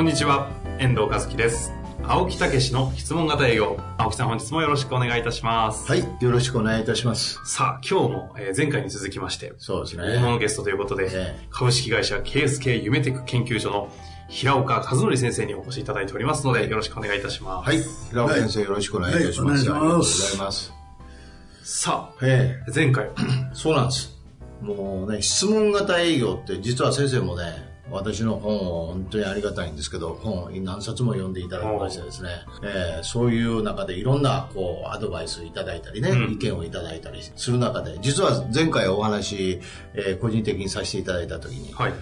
こんにちは、遠藤和樹です。青木武の質問型営業。青木さん本日もよろしくお願いいたします。はい、よろしくお願いいたします。さあ、今日も、えー前回に続きまして、そうです大物ね。ゲストということで、ええ株式会社 KSK 夢テック研究所の平岡和則先生にお越しいただいておりますので、よろしくお願いいたします。はい、平岡先生よろしくお願いいたします。はいありがとうございます。さえあ、前回、え、そうなんです。もうね、質問型営業って実は先生もね、私の本を本当にありがたいんですけど、本を何冊も読んでいただきましてですね、ええそういう中でいろんなこうアドバイスいただいたりね、うん意見をいただいたりする中で、実は前回お話、えー個人的にさせていただいた時に、はい。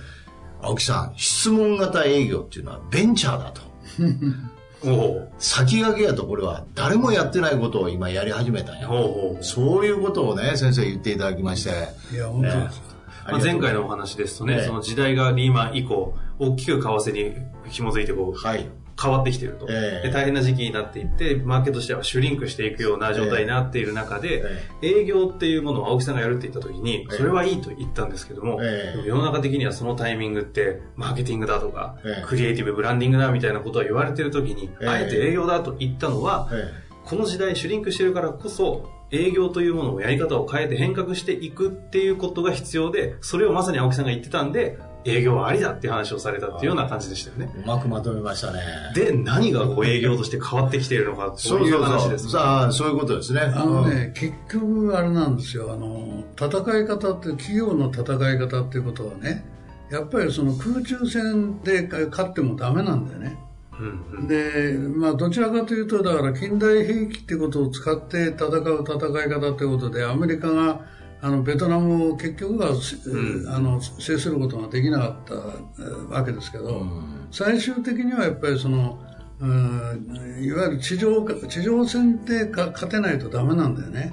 青木さん、質問型営業っていうのはベンチャーだと。おお先駆けやとこれは誰もやってないことを今やり始めたんや。おおそういうことをね、先生言っていただきまして。いや、本当ねです。まあ、前回のお話ですとね、ええ。その時代がリーマン以降、大きく為替に紐づいてこう、はい。変わってきていると、ええ。で。大変な時期になっていって、マーケットとしてはシュリンクしていくような状態になっている中で、営業っていうものを青木さんがやるって言った時に、ええ。それはいいと言ったんですけども、世の中的にはそのタイミングって、マーケティングだとか、ええ。クリエイティブブランディングだみたいなことを言われてる時に、ええ。あえて営業だと言ったのは、え。この時代シュリンクしてるからこそ、営業というものをやり方を変えて変革していくっていうことが必要で、それをまさに青木さんが言ってたんで、営業はありだっていう話をされたっていうような感じでしたよね。え。うまくまとめましたね。で、何がこう営業として変わってきているのか、そういう話です。さあ、そういうことですね。あのね、結局あれなんですよ。あの、戦い方って、企業の戦い方っていうことはね、やっぱりその空中戦で勝ってもダメなんだよね。で、まあ、どちらかというと、だから近代兵器ってことを使って戦う戦い方ということで、アメリカが、あの、ベトナムを結局は、ん。あの、制することができなかったえーわけですけど、うん。最終的にはやっぱりその、うんいわゆる地上か、地上戦でか勝てないとダメなんだよね。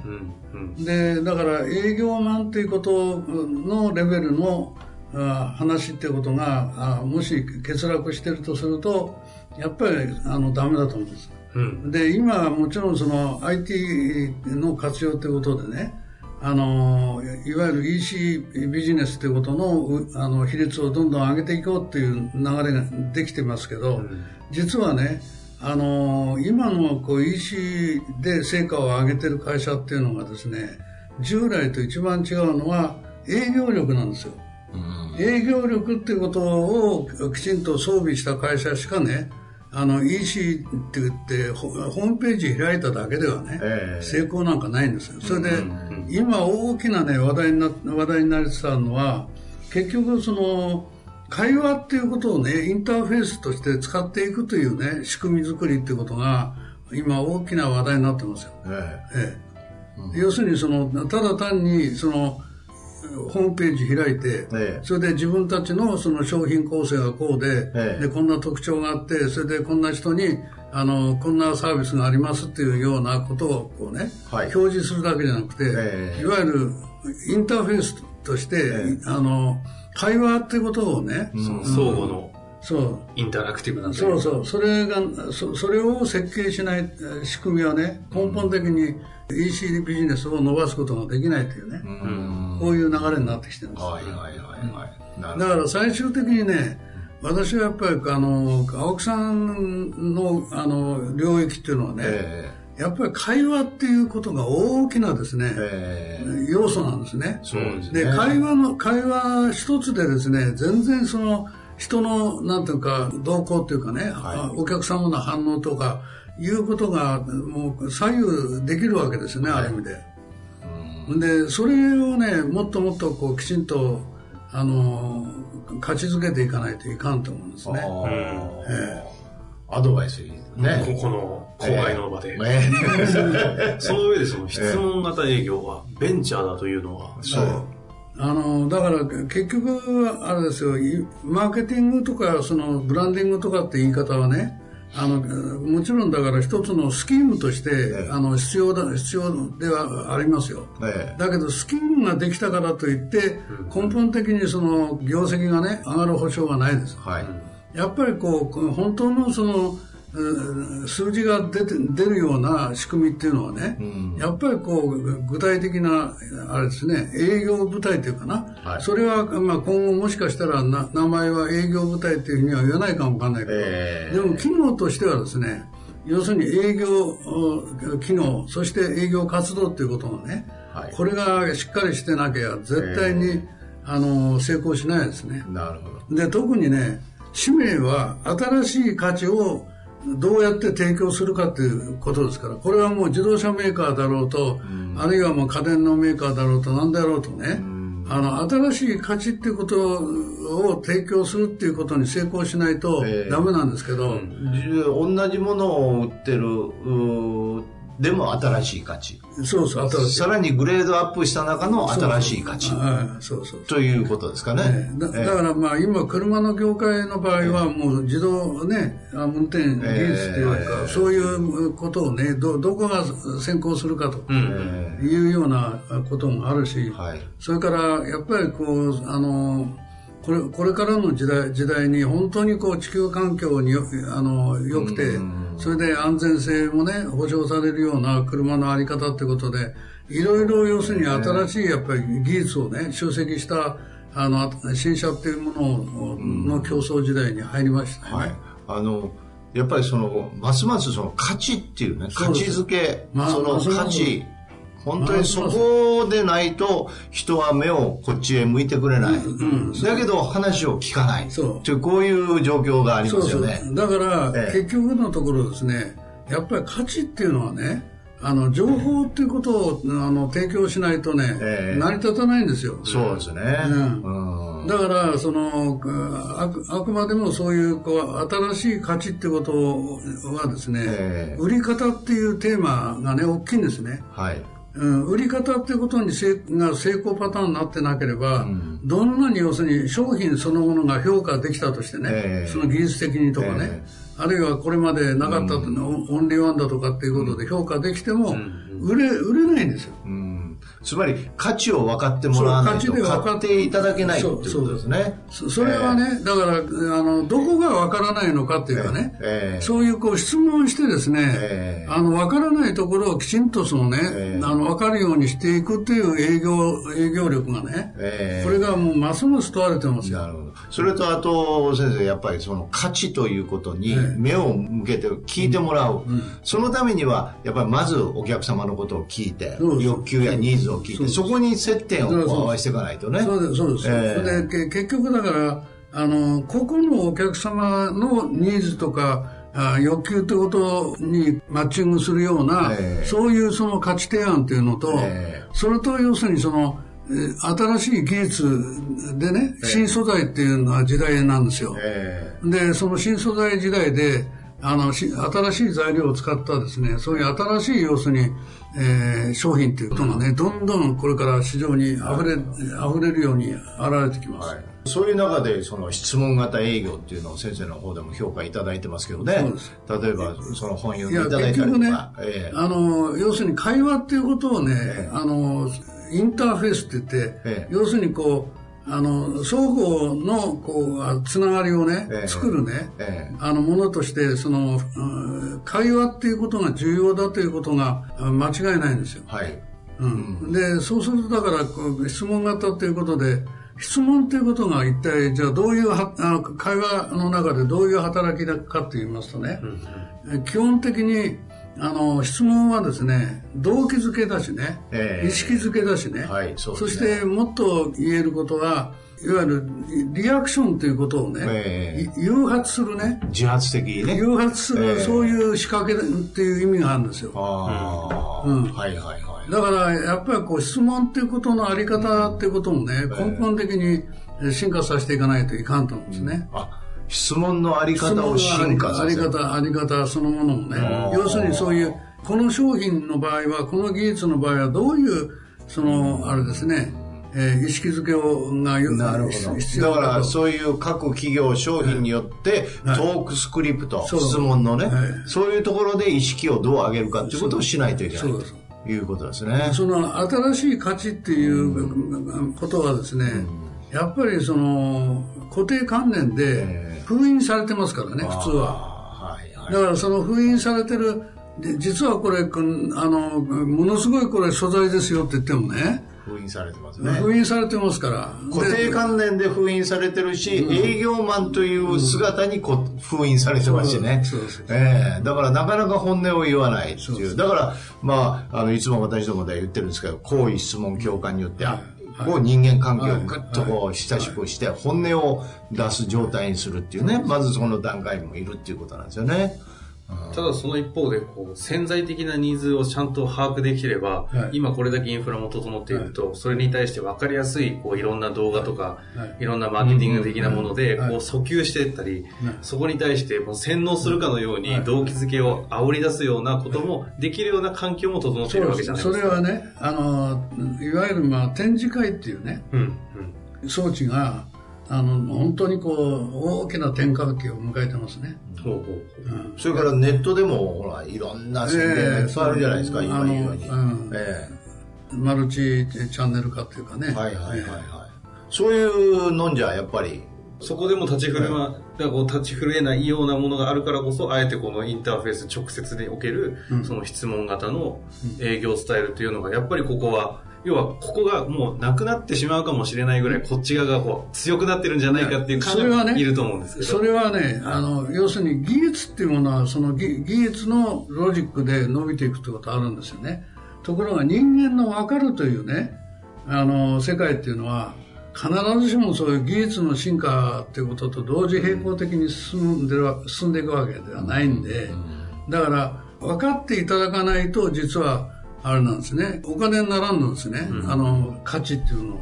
で、だから営業マンということのレベルのあ話っていうことが、あもし欠落してるとすると、やっぱりあのダメだと思うんです。うんで、今はもちろんその IT の活用ということでね、あの、いわゆる EC ビジネスということのうあの比率をどんどん上げていこうっていう流れができてますけど、うん実はね、あの今のこう EC で成果を上げてる会社っていうのがですね、従来と一番違うのは営業力なんですよ。うん営業力っていうことをきちんと装備した会社しかね、あの EC って言ってホホームページ開いただけではね、ええ。成功なんかないんですよ。それで、ん。今大きなね、話題にな、話題になりつつあるのは、結局その、会話っていうことをね、インターフェースとして使っていくというね、仕組み作りっていうことが、今大きな話題になってますよ。ええ。え要するにその、ただ単にその、ホームページ開いて、ええ。それで自分たちのその商品構成がこうで、ええ。で、こんな特徴があって、それでこんな人に、あの、こんなサービスがありますっていうようなことをこうね、はい。表示するだけじゃなくて、ええ。いわゆるインターフェースとして、えあの、会話っていうことをね、その相互のそう、インタラクティブなそうそう、それが、そそれを設計しないえー仕組みはね、根本的に EC ビジネスを伸ばすことができないというね、えうんこういう流れになってきてるんです。はいはいはいはい。なるだから最終的にね、私はやっぱりあの、青木さんのあの領域っていうのはね、えやっぱり会話っていうことが大きなですね、えええ要素なんですね。そうですね。で、会話の、会話一つでですね、全然その、人の、なんていうか、動向っていうかね、はお客様の反応とか、いうことが、もう左右できるわけですよね、ある意味で。で、それをね、もっともっとこう、きちんと、あの、勝ち続けていかないといかんと思うんですね。あーえアドバイスいいね。ここの公開の場で。え その上でその質問型営業はベンチャーだというのは、そう。あのだから結局あれですよマーケティングとかそのブランディングとかって言い方はねあのもちろんだから一つのスキームとして、ええ、あの必要だ必要ではありますよ、え、だけどスキームができたからといって根本的にその業績がね上がる保証はないです、はい、やっぱりこう本当のその数字が出て出るような仕組みっていうのはね、うん、やっぱりこう具体的なあれですね営業部隊というかな、はい、それは、まあ、今後もしかしたらな名前は営業部隊っていうふうには言わないかもわかんないけど、えー、でも機能としてはですね要するに営業機能そして営業活動っていうことのね、はい、これがしっかりしてなきゃ絶対に、えー、あの成功しないですね。なるほど。で特にね使命は新しい価値をどうやって提供するかっていうことですから、これはもう自動車メーカーだろうと、あるいはもう家電のメーカーだろうと何だろうとね、あの、新しい価値っていうことを提供するっていうことに成功しないとダメなんですけど、えー、同じものを売ってるでも新しい価値。そうそう、新しい。さらにグレードアップした中の新しい価値。そうそう。ということですかね。だだからまあ今車の業界の場合はもう自動ね、運転技術っていうか、そういうことをね、ど、どこが先行するかというようなこともあるし、それからやっぱりこう、あの、これこれからの時代時代に本当にこう地球環境にあの良くて、それで安全性もね保証されるような車の在り方ってことでいろいろ要するに新しいやっぱり技術をね集積したあの新車っていうものの競争時代に入りましたね。はい、あのやっぱりそのますますその価値っていうね価値づけ、まあ、その価値本当にそこでないと人は目をこっちへ向いてくれない。うんうん、だけど話を聞かない。そう。こういう状況がありますよね。だから、ええ、結局のところですね、やっぱり価値っていうのはね、あの情報っていうことをあの提供しないとね、えー、成り立たないんですよ。そうですね。うん、だからそのあくあくまでもそういうこう新しい価値ってことはですね、えー、売り方っていうテーマがね大きいんですね。はい。うん、売り方っていうことにせが成功パターンになってなければ、うん、どんなに要するに商品そのものが評価できたとしてね、えー、その技術的にとかね、えー、あるいはこれまでなかった、うん、オンリーワンだとかっていうことで評価できても、売れ売れないんですよ。つまり価値を分かってもらわないと買っていただけないっていうことですね。それはね、だからあのどこが分からないのかっていうかね、えー、そういうこう質問してですね、えー、あの分からないところをきちんとそのね、えー、あの分かるようにしていくっていう営業営業力がね、これがもうますます問われてますよ。なるほど。それとあと先生やっぱりその価値ということに目を向けて聞いてもらう、うん。うん、そのためにはやっぱりまずお客様のことを聞いて欲求やニーズを聞いてそこに接点を合わせていかないとね。そうですそうです、えー、で結局だからあの個々のお客様のニーズとかあ欲求ってことにマッチングするような、えー、そういうその価値提案っていうのと、えー、それと要するにその新しい技術でね、新素材っていうのは時代なんですよ。えー、で、その新素材時代で、あの、新しい材料を使ったですね、そういう新しい要するに、えー、商品っていうことがね、どんどんこれから市場に溢れ、溢れるように現れてきます。はいそういう中でその質問型営業っていうのを先生の方でも評価いただいてますけどね。例えばその本読んでいただいたりとか。ね、えー、あの、要するに会話っていうことをね、えー、あの、インターフェースって言って、えー、要するにこう、あの双方のこうつながりをね、えー、作るね、えー、あのものとしてその、会話っていうことが重要だということが間違いないんですよ。はい。うん、でそうするとだからこう質問型ということで質問ということが一体じゃあどういうはあの会話の中でどういう働きだかと言いますとね、うん、基本的にあの質問はですね動機づけだしね、えー、意識づけだしね,、はいそね。そしてもっと言えることはいわゆるリアクションということをね、えー、誘発するね。自発的にね。誘発する、えー、そういう仕掛けっていう意味があるんですよ。ああ、うん、はいはいはい。だからやっぱりこう質問っていうことのあり方っていうこともね、根本的に進化させていかないといかんと思うんですね、うん、あ質問のあり方を進化させる。あり方あり方そのものもね。要するにそういうこの商品の場合はこの技術の場合はどういうそのあれですね。えー意識づけをがよなるほど。だから、そういう各企業商品によって、はい。トークスクリプト、そう質問のね、はい。そういうところで意識をどう上げるかっていうことをしないといけないということですね。その新しい価値っていうことはですね、やっぱりその固定観念で封印されてますからね、普通は。だからその封印されてる、で実はこれ、あの、ものすごいこれ素材ですよって言ってもね、封印されてますね。封印されてますから。固定観念で封印されてるし、営業マンという姿にこ封印されてますしね。ええだからなかなか本音を言わないっていう。だから、まあ、あの、いつも私どもで言ってるんですけど、好意質問共感によって、あこう人間関係をぐっとこう親しくして本音を出す状態にするっていうね、まずその段階にもいるっていうことなんですよね。ただその一方でこう潜在的なニーズをちゃんと把握できれば、はい。今これだけインフラも整っていると、それに対して分かりやすいこういろんな動画とか、はい。い、ろんなマーケティング的なものではい。こう訴求していったり、そこに対してもう洗脳するかのように動機づけを煽り出すようなこともできるような環境も整っているわけじゃないですか。それはね、あの、いわゆるまあ展示会っていうね、うんうん。装置が、あの、本当にこう、大きな転換期を迎えてますね。ほうほうほうそれからネットでも、ほら、いろんな宣伝がいっぱいあるじゃないですか、ええ今言うように。あのうんえマルチチャンネル化っていうかね。えはいはいはいはいえ。そういうのんじゃ、やっぱり、そこでも立ち振るま、だこう立ち震えないようなものがあるからこそ、あえてこのインターフェース直接における、その質問型の営業スタイルというのが、やっぱりここは、要はここがもうなくなってしまうかもしれないぐらい、こっち側がこう強くなってるんじゃないかっていう感それはねがいると思うんですけど。それはね、あの、要するに技術っていうものは、その技技術のロジックで伸びていくってことあるんですよね。ところが人間の分かるというね、あの、世界っていうのは、必ずしもそういう技術の進化っていうことと同時並行的に進んでるわ進んでいくわけではないんで、だから、分かっていただかないと、実は、あれなんですね、お金にならんのですね、あの、価値っていうのを。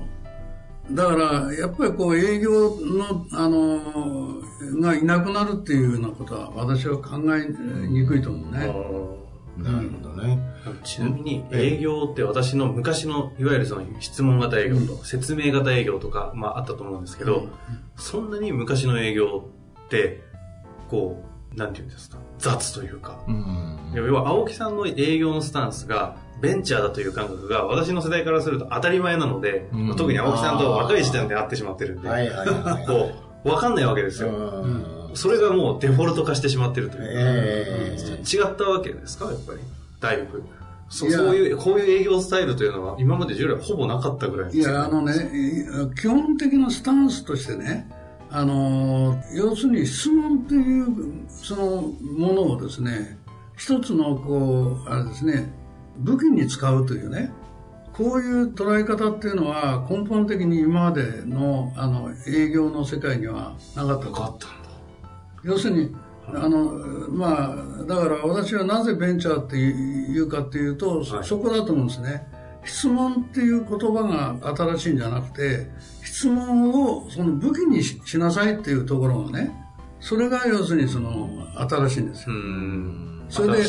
だから、やっぱりこう営業の、あの、がいなくなるっていうようなことは私は考えにくいと思うね。なるほどね。ちなみに営業って私の昔のいわゆるその質問型営業と説明型営業とか、まあ、あったと思うんですけど、そんなに昔の営業ってこうなんていうんですか？雑というか、うん。要は青木さんの営業のスタンスがベンチャーだという感覚が私の世代からすると当たり前なので、うん。特に青木さんと若い時点で会ってしまってるんで、はいはいはい。こう分かんないわけですよ、うん。それがもうデフォルト化してしまってるというか、ええ違ったわけですか？やっぱり。だいぶそそういうこういう営業スタイルというのは今まで従来ほぼなかったぐらいのいや、あのね、い基本的なスタンスとしてね、あの、要するに質問っていう、そのものをですね、一つのこう、あれですね、武器に使うというね、こういう捉え方っていうのは根本的に今までのあの営業の世界にはなかったと。かった要するに、あの、まあ、だから私はなぜベンチャーって言うかっていうと、そはい。そこだと思うんですね。質問っていう言葉が新しいんじゃなくて、質問をその武器にししなさいっていうところがね、それが要するにその新しいんですよ。うんそれで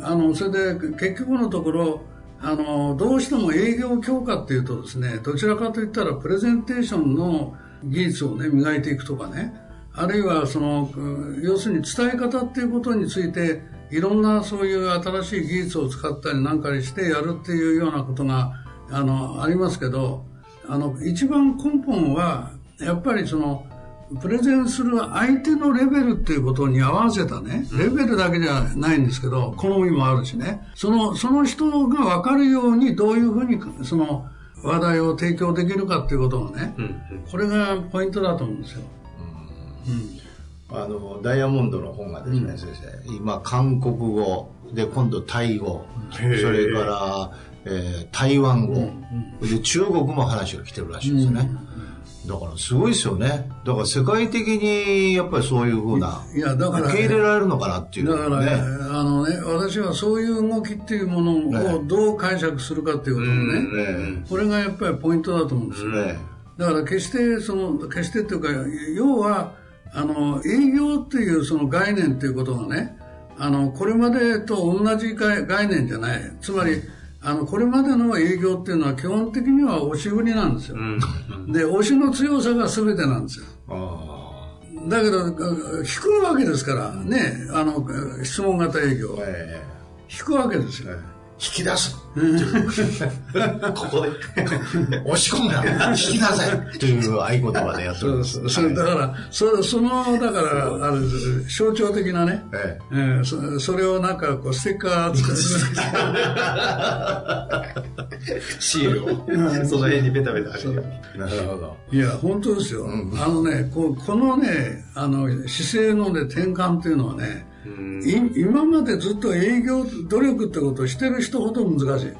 あの、それで結局のところ、あの、どうしても営業強化っていうとですね、どちらかといったらプレゼンテーションの技術をね、磨いていくとかね、あるいはその、うん要するに伝え方っていうことについて、いろんなそういう新しい技術を使ったりなんかにしてやるっていうようなことが、あの、ありますけど、あの、一番根本は、やっぱりその、プレゼンする相手のレベルっていうことに合わせたね、レベルだけじゃないんですけど、好みもあるしね、その、その人が分かるようにどういうふうに、その、話題を提供できるかっていうことがね、うんうん。これがポイントだと思うんですよ。あの、ダイヤモンドの本がですね、先生、今、韓国語、で、今度、タイ語、それから、えー台湾語、で、中国も話が来てるらしいですね。だから、すごいですよね。だから、世界的に、やっぱりそういうふうな、いや、だから、受け入れられるのかなっていうだから、ね。あのね、私はそういう動きっていうものをどう解釈するかっていうことをね、ねこれがやっぱりポイントだと思うんですよ。ねだから決して、その、決してっていうか、要は、あの、営業っていうその概念っていうことがね、あの、これまでと同じ概概念じゃない。つまり、あの、これまでの営業っていうのは基本的には押し売りなんですよ。うん。で、押しの強さが全てなんですよ。あだけど、引くわけですから、ね、あの、質問型営業引くわけですよ。え引き出す。ここで。押し込むな。引き出せ。という合言葉でやってるんです。そうそれだから、そその、だから、あれです象徴的なね、ええーそそれをなんかこうステッカーつけシールを、その辺にベタベタ貼る。えなるほど。いや、本当ですよ。あのね、ここのね、あの、姿勢のね、転換っていうのはね、今までずっと営業努力ってことをしてる人ほど難しい。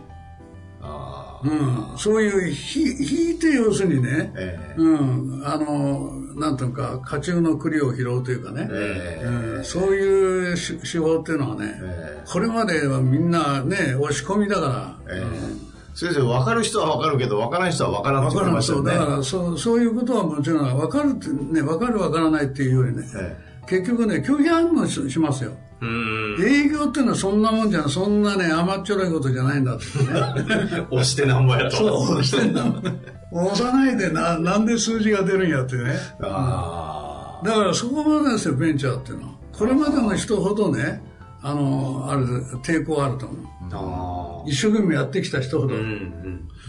うん、そういうひ引いて要するにね、ええ。うん、あのなんというか家中の栗を拾うというかね、ええ。うん、そういう手手法っていうのはね、えこれまではみんなね押し込みだから、ええ。先生、分かる人は分かるけど、分からない人は分からんって言っましたよね。だからそうそういうことはもちろん分かるってね分かる分からないっていうよりね、え結局ね拒否反応ししますようん。営業っていうのはそんなもんじゃそんなね甘っちょろいことじゃないんだってね 押してなんぼやと。そうしてんだもんね押さないでななんで数字が出るんやってねえああ。だからそこまでですよ、ベンチャーっていうのは。これまでの人ほどね、あの、あれ、抵抗あると思う。あ一生懸命やってきた人ほど。あ。うん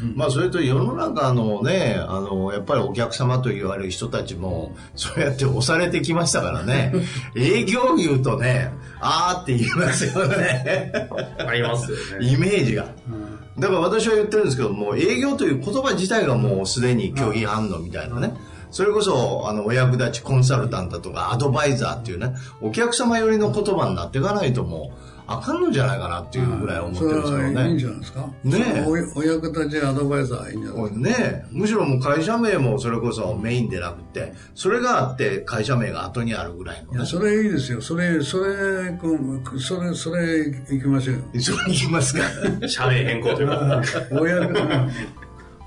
うん。まあ、それと世の中のね、あの、やっぱりお客様と言われる人たちも、そうやって押されてきましたからね。営業言うとね、あーって言いますよね。ありますよね。イメージが。だから私は言ってるんですけども、営業という言葉自体がもうすでに拒否反応みたいなね。それこそ、あの、お役立ちコンサルタントとかアドバイザーっていうね、お客様寄りの言葉になっていかないともう、あかんのじゃないかなっていうぐらい思ってるんですけどね。はいいんじゃないですか？ねえおお役立ちアドバイザーいいんじゃないですか？ねむしろもう会社名もそれこそメインでなくて、それがあって会社名が後にあるぐらいのね。いや、それいいですよ。それ、それ、こうそれ、それ、行きましょうよ。それに行きますか。社名変更というか。お役、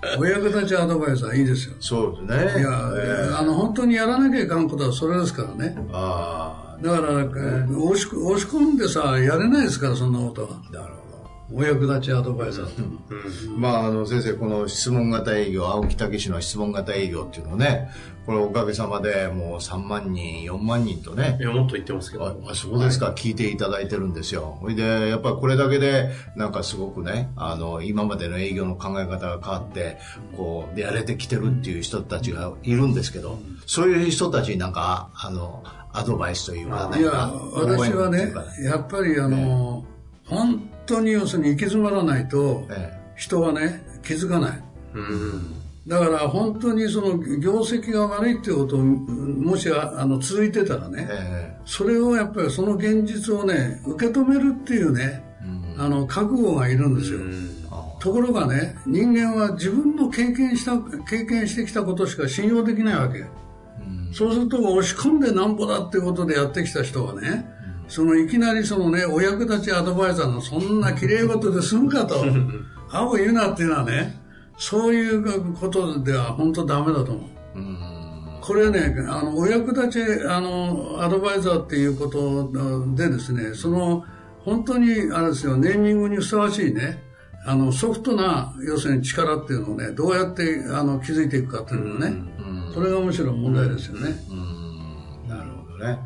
う んお役立ちアドバイザーいいですよ。そうですね。いや、ええあの、本当にやらなきゃいかんことはそれですからね。あだから、えー押し押し込んでさ、やれないですから、そんなことは。あ、なるほど。お役立ちアドバイザーっていうのは。まあ、あの、先生、この質問型営業、青木武の質問型営業っていうのをね、これおかげさまでもう3万人、4万人とね。い、や、もっと言ってますけど。ああそうですか、聞いていただいてるんですよ。それで、やっぱりこれだけで、なんかすごくね、あの、今までの営業の考え方が変わって、こう、やれてきてるっていう人たちがいるんですけど、そういう人たちになんか、あの、アドバイスというか、なんいやか、、私はねやっぱりあの、本当に要するに行き詰まらないと、え人はね、気づかない。うん。だから本当にその業績が悪いっていうことを、もしああの続いてたらえね、えそれをやっぱりその現実をね、受け止めるっていうね、あの、覚悟がいるんですよ。ところがね、人間は自分の経験した、経験してきたことしか信用できないわけ。そうすると押し込んでなんぼだっていうことでやってきた人はね、そのいきなりそのね、お役立ちアドバイザーのそんな綺麗事で済むかと、あを言うなっていうのはね、そういうことでは本当ダメだと思う。これね、あの、お役立ち、あの、アドバイザーっていうことでですね、その、本当に、あれですよ、ネーミングにふさわしいね、あの、ソフトな、要するに力っていうのをね、どうやって、あの、築いていくかっていうのね、それがむしろ問題ですよね。なるほどね。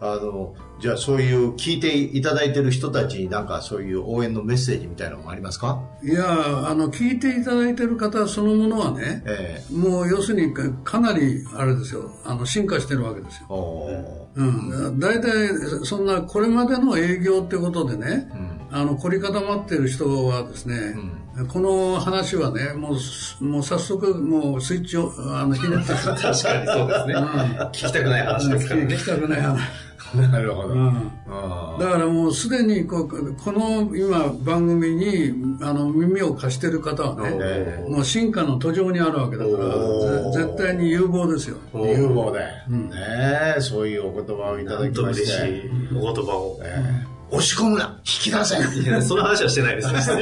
あの、じゃあそういう聞いていただいてる人たちになんかそういう応援のメッセージみたいなのもありますか？いや、あの、聞いていただいてる方そのものはね、ええ。もう要するにかかなり、あれですよ、あの、進化してるわけですよ。うん、大体そんなこれまでの営業ってことでね、あの凝り固まってる人はですね、この話はねもうすもう早速もうスイッチをあのひねって。確かにそうですね。聞きたくない話ですからね。聞。きたくない話、なるほど。うん。あだからもうすでにこうこの今番組にあの耳を貸してる方はね、えもう進化の途上にあるわけだから絶対に有望ですよ。ー。有望で、ねえそういうお言葉をいただきまして。嬉しいお言葉を。ええ押し込むな引き出せいやその話はしてないです ね。して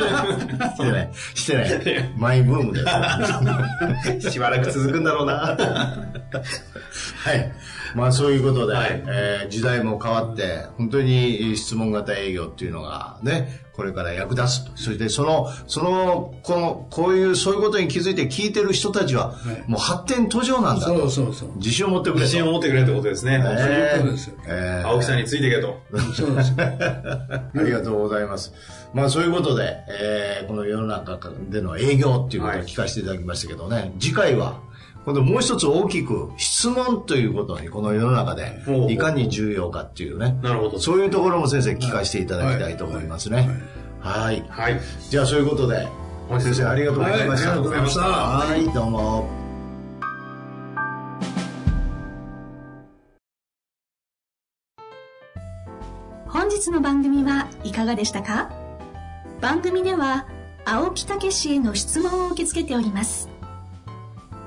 ない。してない。マイブームです。しばらく続くんだろうな。はい。まあそういうことで、はいえー時代も変わって、本当に質問型営業っていうのがね、これから役立つと。そしてその、その、この、こういう、そういうことに気づいて聞いてる人たちは、はいもう発展途上なんだと。そうそうそう。自信を持ってくれと。自信を持ってくれってことですね。そういうことですよ。えー青木さんについていけと。そうですよ。ありがとうございます。まあそういうことで、えーこの世の中での営業っていうことを聞かせていただきましたけどね、次回は、今度もう一つ大きく質問ということにこの世の中でいかに重要かっていうね、なるほど。そういうところも先生聞かせていただきたいと思いますね。はい。はい。じゃあそういうことで、本日も先生ありがとうございました。はいありがとうございましたはい、どうも。本日の番組はいかがでしたか？番組では青木武氏への質問を受け付けております